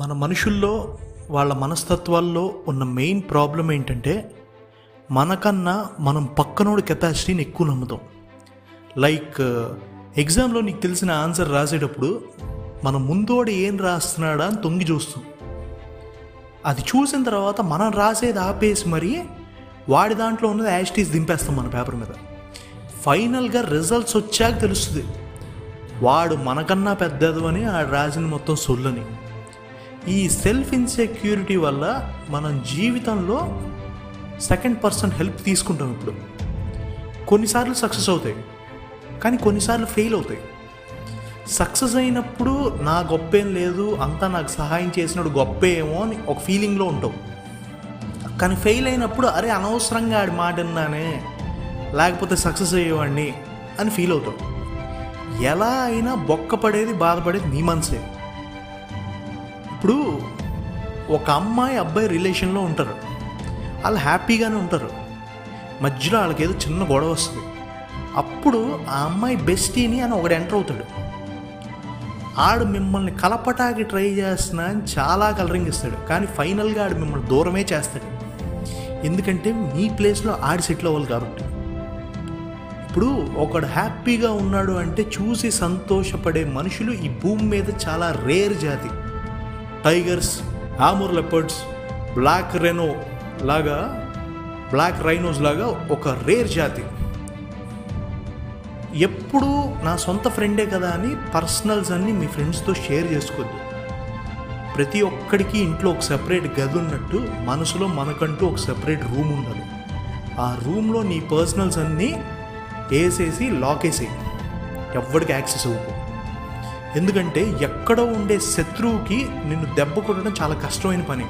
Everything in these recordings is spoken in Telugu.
మన మనుషుల్లో వాళ్ళ మనస్తత్వాల్లో ఉన్న మెయిన్ ప్రాబ్లం ఏంటంటే మనకన్నా మనం పక్కనోడి కెపాసిటీని ఎక్కువ నమ్ముతాం. లైక్ ఎగ్జామ్లో నీకు తెలిసిన ఆన్సర్ రాసేటప్పుడు మన ముందోడు ఏం రాస్తున్నాడా అని తొంగి చూస్తాం. అది చూసిన తర్వాత మనం రాసేది ఆపేసి మరి వాడి దాంట్లో ఉన్నది యాస్టీస్ దింపేస్తాం మన పేపర్ మీద. ఫైనల్గా రిజల్ట్స్ వచ్చాక తెలుస్తుంది. వాడు మనకన్నా పెద్దదు అని ఆడు రాసిన మొత్తం సొల్లని. ఈ సెల్ఫ్ ఇన్సెక్యూరిటీ వల్ల మనం జీవితంలో సెకండ్ పర్సన్ హెల్ప్ తీసుకుంటాం ఇప్పుడు. కొన్నిసార్లు సక్సెస్ అవుతాయి. కానీ కొన్నిసార్లు ఫెయిల్ అవుతాయి. సక్సెస్ అయినప్పుడు నా గొప్పేం లేదు అంతా నాకు సహాయం చేసినప్పుడు గొప్పే ఏమో అని ఒక ఫీలింగ్లో ఉంటావు కానీ ఫెయిల్ అయినప్పుడు అరే అనవసరంగా ఆడి మాట అన్నానే లేకపోతే సక్సెస్ అయ్యేవాడిని అని ఫీల్ అవుతావు ఎలా అయినా బొక్కపడేది బాధపడేది నీ మనసే. ఇప్పుడు ఒక అమ్మాయి అబ్బాయి రిలేషన్లో ఉంటారు. వాళ్ళు హ్యాపీగానే ఉంటారు. మధ్యలో వాళ్ళకి ఏదో చిన్న గొడవ వస్తుంది. అప్పుడు ఆ అమ్మాయి బెస్టీని అని ఒకడు ఎంటర్ అవుతాడు. ఆడు మిమ్మల్ని కలపటానికి ట్రై చేస్తున్నా అని చాలా కలరింగ్ ఇస్తాడు. కానీ ఫైనల్గా ఆడు మిమ్మల్ని దూరమే చేస్తాడు. ఎందుకంటే మీ ప్లేస్లో ఆడి సెటిల్ అవ్వాలి కాబట్టి. ఇప్పుడు ఒకడు హ్యాపీగా ఉన్నాడు అంటే చూసి సంతోషపడే మనుషులు ఈ భూమి మీద చాలా రేర్ జాతి. Tigers Amur leopards black rhino లాగా బ్లాక్ రైనోస్ లాగా ఒక రేర్ జాతి. ఎప్పుడు నా సొంత ఫ్రెండే కదా అని పర్సనల్స్ అన్నీ మీ ఫ్రెండ్స్తో షేర్ చేసుకోవద్దు ప్రతి ఒక్కడికి ఇంట్లో ఒక సెపరేట్ గది ఉన్నట్టు మనసులో మనకంటూ ఒక సెపరేట్ రూమ్ ఉండాలి. ఆ రూమ్లో నీ పర్సనల్స్ అన్నీ వేసేసి లాక్ వేసేయి. ఎవ్వడికి యాక్సెస్ అవ్వకు. ఎందుకంటే ఎక్కడో ఉండే శత్రువుకి నిన్ను దెబ్బ కొట్టడం చాలా కష్టమైన పని.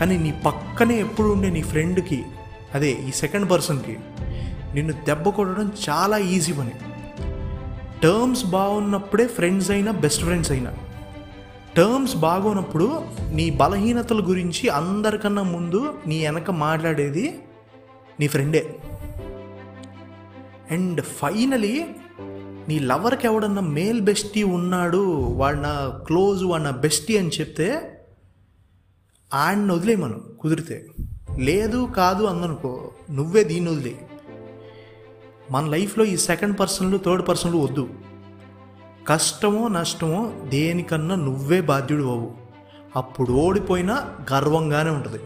కానీ నీ పక్కనే ఎప్పుడు ఉండే నీ ఫ్రెండ్కి అదే ఈ సెకండ్ పర్సన్కి నిన్ను దెబ్బ కొట్టడం చాలా ఈజీ పని. టర్మ్స్ బాగున్నప్పుడే ఫ్రెండ్స్ అయినా బెస్ట్ ఫ్రెండ్స్ అయినా. టర్మ్స్ బాగోనప్పుడు నీ బలహీనతల గురించి అందరికన్నా ముందు నీ వెనక మాట్లాడేది నీ ఫ్రెండే. అండ్ ఫైనలీ నీ లవర్కి ఎవడన్నా మేల్ బెస్టీ ఉన్నాడు వాడు నా క్లోజ్ వాడు నా బెస్టీ అని చెప్తే ఆడిని వదిలే మనం కుదిరితే. లేదు కాదు అందనుకో నువ్వే దీన్ని వదిలే మన లైఫ్లో ఈ సెకండ్ పర్సన్లు థర్డ్ పర్సన్లు వద్దు. కష్టమో నష్టమో దేనికన్నా నువ్వే బాధ్యుడు అవు అప్పుడు ఓడిపోయినా గర్వంగానే ఉంటుంది.